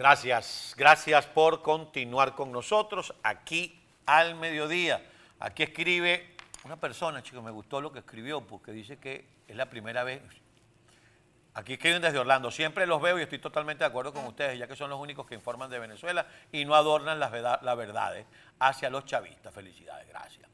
Gracias, gracias por continuar con nosotros aquí al mediodía. Aquí escribe una persona, chicos, me gustó lo que escribió porque dice que es la primera vez. Aquí escriben desde Orlando. Siempre los veo y estoy totalmente de acuerdo con ustedes, ya que son los únicos que informan de Venezuela y no adornan las, verdad- las verdades hacia los chavistas. Felicidades, gracias.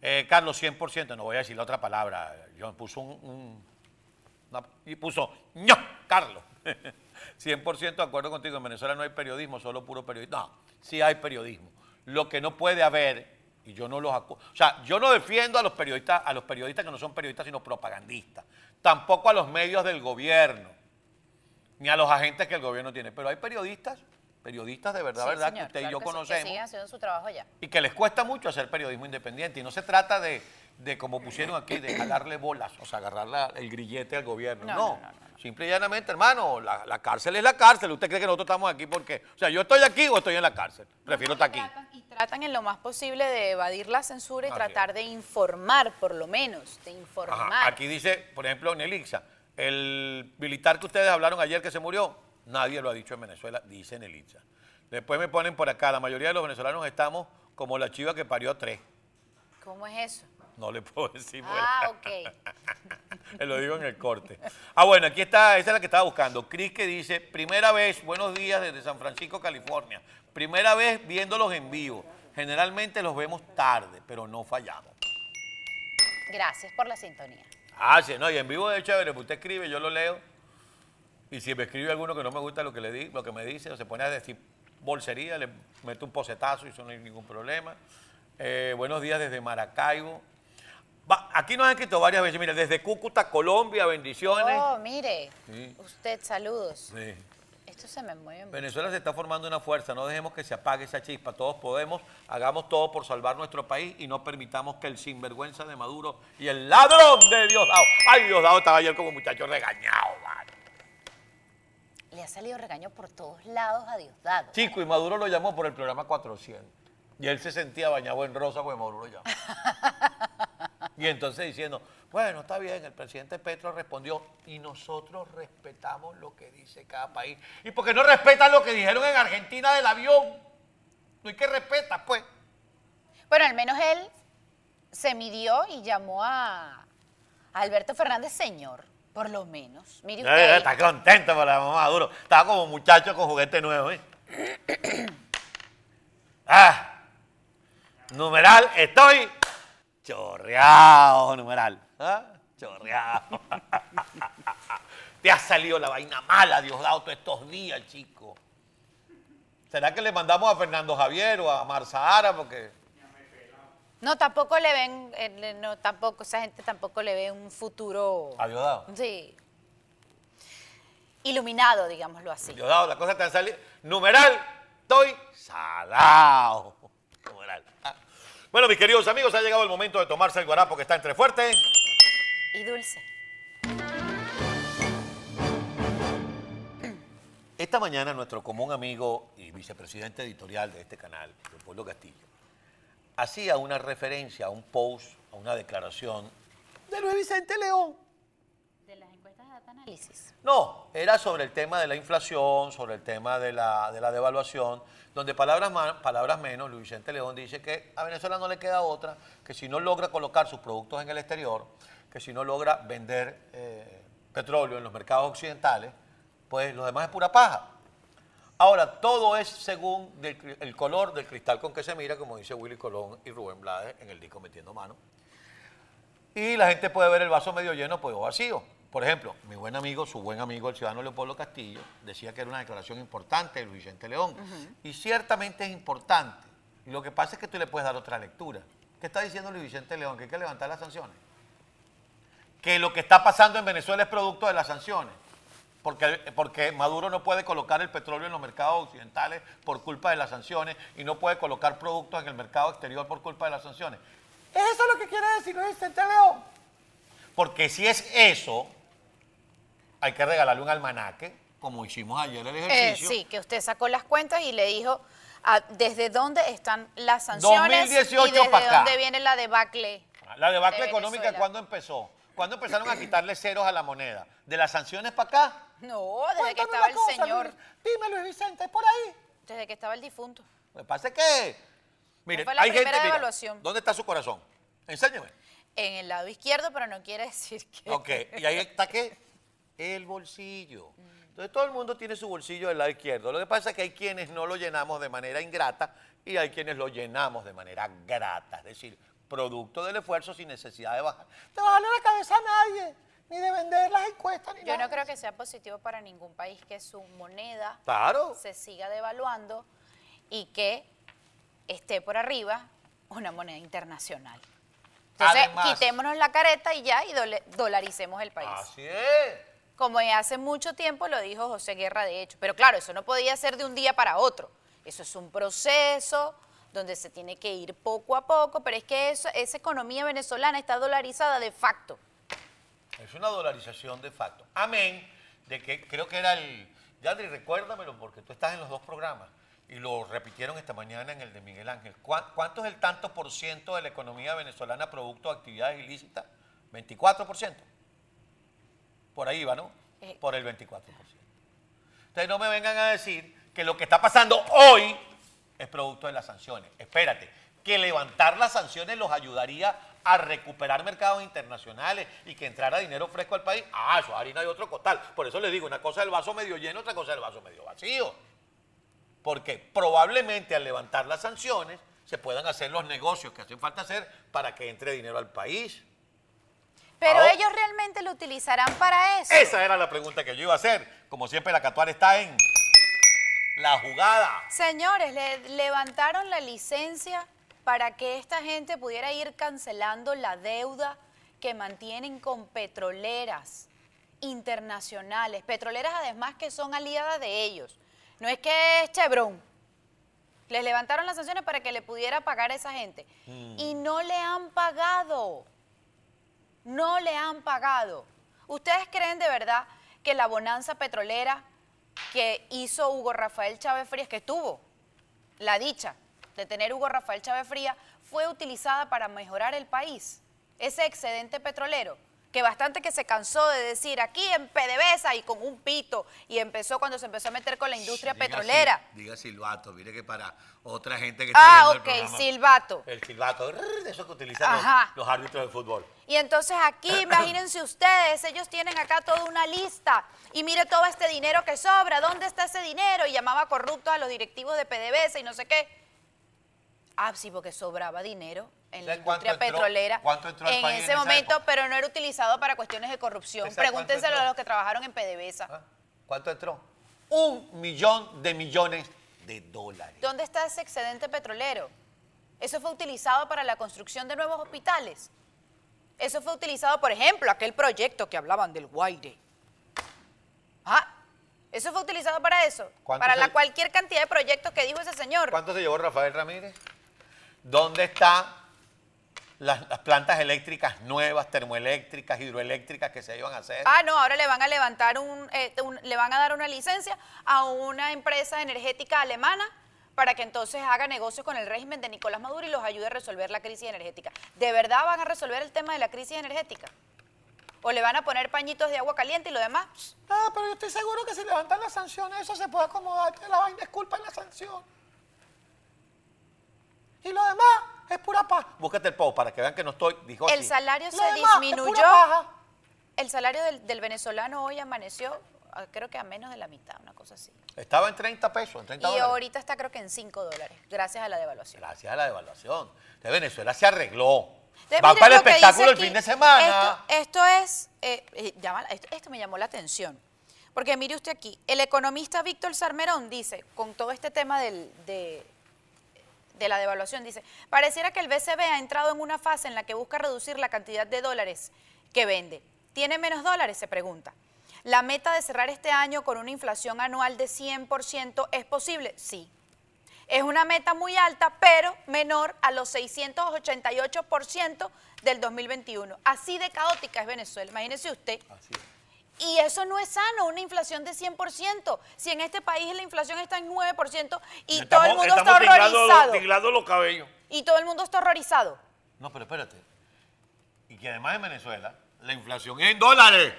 Eh, Carlos, 100%, no voy a decir la otra palabra. Yo puso un, y puso ño, Carlos. 100% de acuerdo contigo. En Venezuela no hay periodismo, solo puro periodismo. No, sí hay periodismo. Lo que no puede haber, y yo no los acu- O sea, yo no defiendo a los periodistas, a los periodistas que no son periodistas, sino propagandistas. Tampoco a los medios del gobierno, ni a los agentes que el gobierno tiene. Pero hay periodistas, periodistas de verdad, Sí, verdad, señor, que usted y yo que sí, conocemos Que haciendo su trabajo ya. y que les cuesta mucho hacer periodismo independiente. Y no se trata de, de como pusieron aquí, de jalarle bolas, o sea, agarrar la- el grillete al gobierno. No, No, no, no, no, simple y llanamente, hermano, la, la cárcel es la cárcel. ¿Usted cree que nosotros estamos aquí porque, o sea, yo estoy aquí o estoy en la cárcel? Prefiero estar aquí. Y tratan en lo más posible de evadir la censura y Así tratar de informar, por lo menos, de informar. Ajá, Aquí dice, por ejemplo, Nelixa, el militar que ustedes hablaron ayer que se murió, nadie lo ha dicho en Venezuela, dice Nelixa. Después me ponen por acá, la mayoría de los venezolanos estamos como la chiva que parió a tres. ¿Cómo es eso? No le puedo decir. Ah, ok. Te lo digo en el corte. Ah, bueno, aquí está, esa es la que estaba buscando. Cris que dice, primera vez, buenos días desde San Francisco, California. Primera vez viéndolos en vivo. Generalmente los vemos tarde, pero no fallamos. Gracias por la sintonía. Ah, sí, no, y en vivo es chévere, usted escribe, yo lo leo. Y si me escribe alguno que no me gusta lo que, le di, lo que me dice, o se pone a decir bolsería, le meto un posetazo y eso no hay ningún problema. Eh, buenos días desde Maracaibo. Aquí nos han escrito varias veces, mire, desde Cúcuta, Colombia, bendiciones. Oh, mire, Sí. usted, saludos. Sí. Esto se me mueve mucho. Venezuela se está formando una fuerza, no dejemos que se apague esa chispa, todos podemos, hagamos todo por salvar nuestro país y no permitamos que el sinvergüenza de Maduro y el ladrón de Diosdado, ay Diosdado estaba ayer como muchacho regañado, mano. Le ha salido regaño por todos lados a Diosdado. Chico, y Maduro lo llamó por el programa 400. Y él se sentía bañado en rosa porque Maduro lo llamó. y entonces diciendo, bueno, está bien, el presidente Petro respondió, y nosotros respetamos lo que dice cada país. ¿Y por qué no respetan lo que dijeron en Argentina del avión? No hay que respetar, pues. Bueno, al menos él se midió y llamó a, Alberto Fernández señor, por lo menos. Mire Eh, usted. Está contento por la mamá Maduro. Estaba como muchacho con juguete nuevo, ¿eh? ah, numeral, estoy chorreado, numeral. ¿Ah? Chorreado. Te ha salido la vaina mala, Diosdado, todos estos días, chico. ¿Será que le mandamos a Fernando Javier o a Marzahara? Porque No, tampoco le ven, eh, no, tampoco, esa gente tampoco le ve un futuro. a Diosdado. Sí. Iluminado, digámoslo así. Diosdado, la cosa te ha salido. Numeral, estoy salado. Numeral. Ah. Bueno, mis queridos amigos, ha llegado el momento de tomarse el guarapo que está entre fuerte. Y dulce. Esta mañana nuestro común amigo y vicepresidente editorial de este canal, Leopoldo Castillo, hacía una referencia a un post, a una declaración de Luis Vicente León. De las encuestas de data No, era sobre el tema de la inflación, sobre el tema de la, de la devaluación, donde palabras menos, Luis Vicente León dice que a Venezuela no le queda otra, que si no logra colocar sus productos en el exterior, que si no logra vender eh, petróleo en los mercados occidentales, pues lo demás es pura paja. Ahora, todo es según el color del cristal con que se mira, como dice Willy Colón y Rubén Blades en el disco Metiendo Mano. Y la gente puede ver el vaso medio lleno, pues o vacío. Por ejemplo, mi buen amigo, su buen amigo, el ciudadano Leopoldo Castillo, decía que era una declaración importante de Luis Vicente León. Y ciertamente es importante. Y lo que pasa es que tú le puedes dar otra lectura. ¿Qué está diciendo Luis Vicente León? Que hay que levantar las sanciones. Que lo que está pasando en Venezuela es producto de las sanciones. Porque, porque Maduro no puede colocar el petróleo en los mercados occidentales por culpa de las sanciones y no puede colocar productos en el mercado exterior por culpa de las sanciones. ¿Eso es lo que quiere decir Luis Vicente León? Porque si es eso, hay que regalarle un almanaque, como hicimos ayer el Eh, ejercicio. sí, que usted sacó las cuentas y le dijo ah, desde dónde están las sanciones 2018 y desde pa' acá. dónde viene la debacle. La debacle de económica. ¿cuándo empezó? ¿Cuándo empezaron a quitarle ceros a la moneda? ¿De las sanciones para acá? No, desde que estaba el cosa, señor, Luis. Dime, Luis Vicente, por ahí. desde que estaba el difunto. Que pasa es que, mire, fue la hay gente, primera mira, devaluación. ¿dónde está su corazón? Enséñeme. En el lado izquierdo, pero no quiere decir que... Ok, y ahí está qué? El bolsillo. Entonces todo el mundo tiene su bolsillo del lado izquierdo. Lo que pasa es que hay quienes no lo llenamos de manera ingrata y hay quienes lo llenamos de manera grata. Es decir, producto del esfuerzo sin necesidad de bajar. De bajarle la cabeza a nadie, ni de vender las encuestas, ni Yo nada. no creo que sea positivo para ningún país que su moneda Claro. se siga devaluando y que esté por arriba una moneda internacional. Entonces, Además- quitémonos la careta y ya, y dolaricemos el país. Así es. Como hace mucho tiempo lo dijo José Guerra, de hecho. Pero claro, eso no podía ser de un día para otro. Eso es un proceso donde se tiene que ir poco a poco, pero es que esa economía venezolana está dolarizada de facto. Es una dolarización de facto. Amén de que creo que era el... Yandri, recuérdamelo porque tú estás en los dos programas y lo repitieron esta mañana en el de Miguel Ángel. ¿Cuá- ¿Cuánto es el tanto por ciento de la economía venezolana producto de actividades ilícitas? ¿24%? Por ahí va, ¿no? Eh. Por el 24%. Entonces no me vengan a decir que lo que está pasando hoy es producto de las sanciones. Espérate, que levantar las sanciones los ayudaría a recuperar mercados internacionales y que entrara dinero fresco al país. Ah, eso es harina de otro costal. Por eso les digo, una cosa es el vaso medio lleno, otra cosa es el vaso medio vacío. Porque probablemente al levantar las sanciones se puedan hacer los negocios que hacen falta hacer para que entre dinero al país. Pero Ahora- ellos realmente lo utilizarán para eso. Esa era la pregunta que yo iba a hacer. Como siempre, la Catuar está en la jugada. Señores, le levantaron la licencia para que esta gente pudiera ir cancelando la deuda que mantienen con petroleras internacionales. Petroleras además que son aliadas de ellos. No es que es Chevron. Les levantaron las sanciones para que le pudiera pagar a esa gente. Y no le han pagado. No le han pagado. ¿Ustedes creen de verdad que la bonanza petrolera que hizo Hugo Rafael Chávez Frías, que tuvo la dicha de tener Hugo Rafael Chávez Frías, fue utilizada para mejorar el país? Ese excedente petrolero, que bastante que se cansó de decir aquí en PDVSA y con un pito, y empezó cuando se empezó a meter con la industria Diga petrolera. Diga silbato, mire que para otra gente que Ah, está ok, viendo el programa, silbato. El silbato, de eso que utilizan los árbitros de fútbol. Y entonces aquí, imagínense ustedes, ellos tienen acá toda una lista y mire todo este dinero que sobra, ¿dónde está ese dinero? Y llamaba corruptos a los directivos de PDVSA y no sé qué. Ah, sí, porque sobraba dinero en la ¿Sabe cuánto industria entró- petrolera cuánto entró al en ese momento, época? pero no era utilizado para cuestiones de corrupción. ¿Usted sabe cuánto Pregúntenselo a los que trabajaron en PDVSA. ¿Ah? ¿Cuánto entró? Un millón de millones de dólares. ¿Dónde está ese excedente petrolero? Eso fue utilizado para la construcción de nuevos hospitales. Eso fue utilizado, por ejemplo, aquel proyecto que hablaban del Guaire. Ah, eso fue utilizado para eso. ¿Cuánto Para la cualquier cantidad de proyectos que dijo ese señor. ¿Cuánto se llevó Rafael Ramírez? ¿Dónde están las, las plantas eléctricas nuevas, termoeléctricas, hidroeléctricas que se iban a hacer? Ah, no, ahora le van a levantar un, eh, un- le van a dar una licencia a una empresa energética alemana para que entonces haga negocios con el régimen de Nicolás Maduro y los ayude a resolver la crisis energética. ¿De verdad van a resolver el tema de la crisis energética? ¿O le van a poner pañitos de agua caliente y lo demás? Ah, pero yo estoy seguro que si levantan las sanciones, eso se puede acomodar. que La vaina es culpa de la sanción. Y lo demás es pura paz. Búscate el post para que vean que no estoy. Dijo El así. salario Lo se demás es pura disminuyó. paja. El salario del, del venezolano hoy amaneció, ah, creo que a menos de la mitad, una cosa así. Estaba en 30 pesos, en 30 Y dólares. ahorita está creo que en 5 dólares, gracias a la devaluación. Gracias a la devaluación. De Venezuela se arregló. De- Va para el espectáculo el fin de semana. Esto, esto es, eh, eh, llama- esto, esto me llamó la atención. Porque mire usted aquí, el economista Víctor Sarmerón dice, con todo este tema del- de, de la devaluación, dice, pareciera que el BCB ha entrado en una fase en la que busca reducir la cantidad de dólares que vende. ¿Tiene menos dólares? Se pregunta. ¿La meta de cerrar este año con una inflación anual de 100% es posible? Sí. Es una meta muy alta, pero menor a los 688% del 2021. Así de caótica es Venezuela, imagínese usted. Así es. Y eso no es sano, una inflación de 100%. Si en este país la inflación está en 9% y Estamos- todo el mundo está horrorizado. tinglando los cabellos. Y todo el mundo está horrorizado. No, pero espérate. y que además en Venezuela la inflación es en dólares.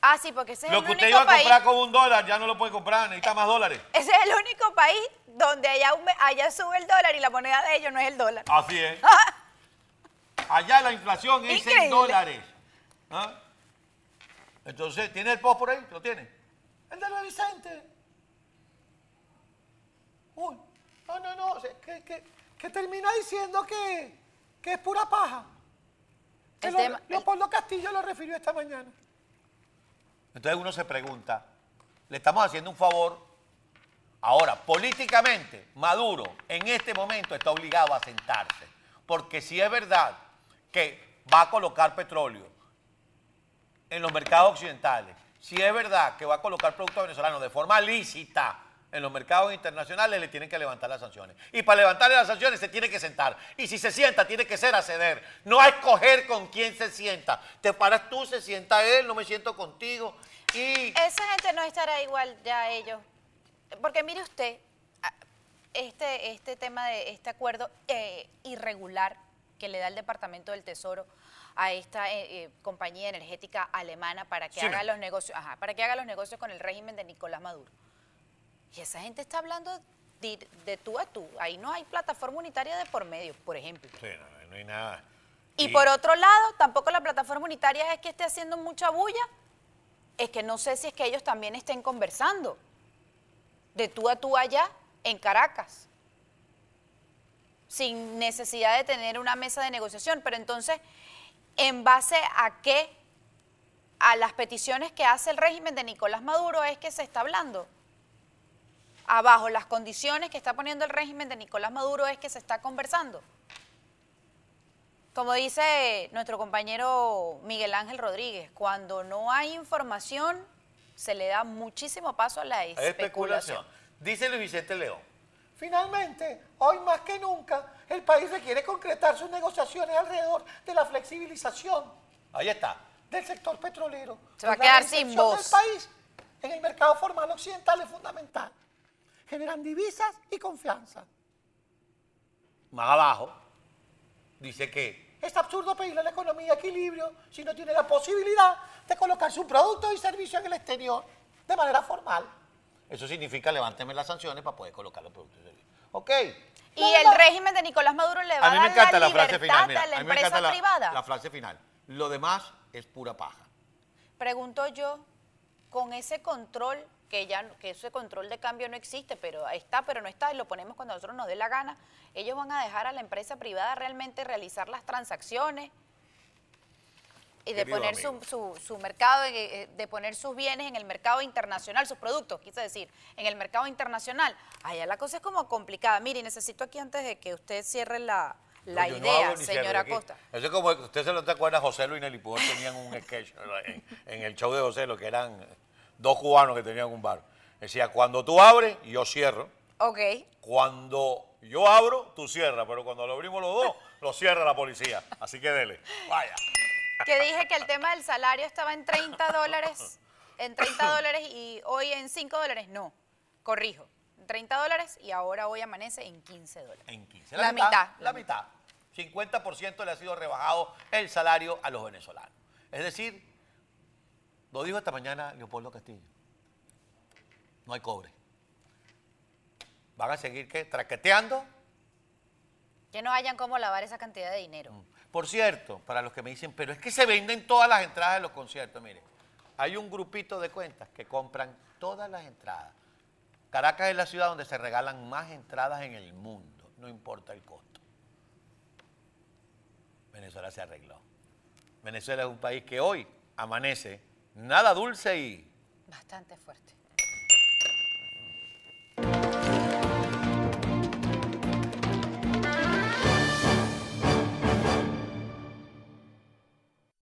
Ah, sí, porque ese es Lo el que usted único iba a país. comprar con un dólar ya no lo puede comprar, necesita más dólares. Ese es el único país donde allá, allá sube el dólar y la moneda de ellos no es el dólar. Así es. Allá la inflación es en dólares. ¿Ah? Entonces, ¿tiene el post por ahí? ¿Lo tiene? El de Luis Vicente. Uy, no, no, no, que, que- que termina diciendo que, que es pura paja. Que El lo- tema- el- Leopoldo Castillo lo refirió esta mañana. Entonces uno se pregunta, ¿le estamos haciendo un favor? Ahora, políticamente, Maduro en este momento está obligado a sentarse. Porque si es verdad que va a colocar petróleo en los mercados occidentales, si es verdad que va a colocar productos venezolanos de forma lícita en los mercados internacionales, le tienen que levantar las sanciones. Y para levantarle las sanciones se tiene que sentar. Y si se sienta, tiene que ser a ceder. No a escoger con quién se sienta. Te paras tú, se sienta él, no me siento contigo. Y Esa gente no estará igual ya ellos. Porque mire usted, a- este, este tema de este acuerdo eh, irregular que le da el Departamento del Tesoro a esta eh, eh, compañía energética alemana para que Sí. haga los negocios, ajá, para que haga los negocios con el régimen de Nicolás Maduro. Y esa gente está hablando de, de tú a tú. Ahí no hay plataforma unitaria de por medio, por ejemplo. Sí, no, no hay nada. Y por otro lado, tampoco la plataforma unitaria es que esté haciendo mucha bulla, es que no sé si es que ellos también estén conversando de tú a tú allá en Caracas, sin necesidad de tener una mesa de negociación. Pero entonces, ¿en base a qué? A las peticiones que hace el régimen de Nicolás Maduro es que se está hablando. Abajo, las condiciones que está poniendo el régimen de Nicolás Maduro es que se está conversando. Como dice nuestro compañero Miguel Ángel Rodríguez, cuando no hay información, se le da muchísimo paso a la especulación. especulación. Dice Luis Vicente León. Finalmente, hoy más que nunca, el país requiere concretar sus negociaciones alrededor de la flexibilización. Ahí está. Del sector petrolero. Se va a quedar la sin voz. del país en el mercado formal occidental es fundamental. Generan divisas y confianza. Más abajo, dice que es absurdo pedirle a la economía equilibrio si no tiene la posibilidad de colocar su producto y servicio en el exterior de manera formal. Eso significa levánteme las sanciones para poder colocar los productos y. Ok. Y el régimen de Nicolás Maduro le va A a, mí me dar encanta la la frase libertad final. Mira, a la a mí me empresa encanta la, privada. la frase final. Lo demás es pura paja. Pregunto yo, con ese control, que ya que ese control de cambio no existe, pero está, pero no está, y lo ponemos cuando a nosotros nos dé la gana, ellos van a dejar a la empresa privada realmente realizar las transacciones y de poner su, su, su mercado, eh, eh, de poner sus bienes en el mercado internacional, sus productos, quise decir, en el mercado internacional. Allá la cosa es como complicada. Mire, necesito aquí antes de que usted cierre la, la no idea, señora. Costa. Eso es como, usted se lo te acuerda, José Luis y Nelly Pujol tenían un sketch en, en el show de José, lo que eran dos cubanos que tenían un bar. Decía, cuando tú abres, yo cierro. Ok. Cuando yo abro, tú cierras, pero cuando lo abrimos los dos, lo cierra la policía. Así que dele. Vaya. Que dije que el tema del salario estaba en 30 dólares, en 30 dólares y hoy en 5 dólares, no, corrijo, en 30 dólares y ahora hoy amanece en 15 dólares. En 15. La mitad, La la mitad. 50% le ha sido rebajado el salario a los venezolanos. Es decir, lo dijo esta mañana Leopoldo Castillo. No hay cobre. Van a seguir ¿qué? traqueteando. Que no hayan cómo lavar esa cantidad de dinero. Por cierto, para los que me dicen, pero es que se venden todas las entradas de los conciertos. Mire, hay un grupito de cuentas que compran todas las entradas. Caracas es la ciudad donde se regalan más entradas en el mundo, no importa el costo. Venezuela se arregló. Venezuela es un país que hoy amanece nada dulce y Bastante fuerte.